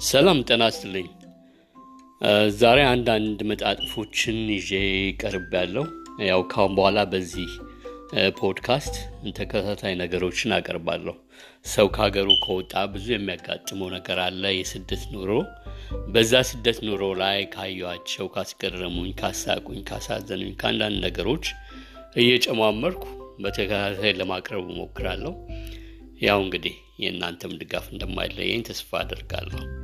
ሰላም ጤና ይስጥልኝ። ዛሬ አንዳንድ መጣጥፎችን ይዤ ቀርብ ያለው ያው ካሁን በኋላ በዚህ ፖድካስት ተከታታይ ነገሮችን አቀርባለሁ። ሰው ከሀገሩ ከወጣ ብዙ የሚያጋጥመው ነገር አለ። የስደት ኑሮ በዛ ስደት ኑሮ ላይ ካየኋቸው፣ ካስገረሙኝ፣ ካሳቁኝ፣ ካሳዘኑኝ ከአንዳንድ ነገሮች እየጨማመርኩ በተከታታይ ለማቅረብ እሞክራለሁ። ያው እንግዲህ የእናንተም ድጋፍ እንደማይለየኝ ተስፋ አደርጋለሁ።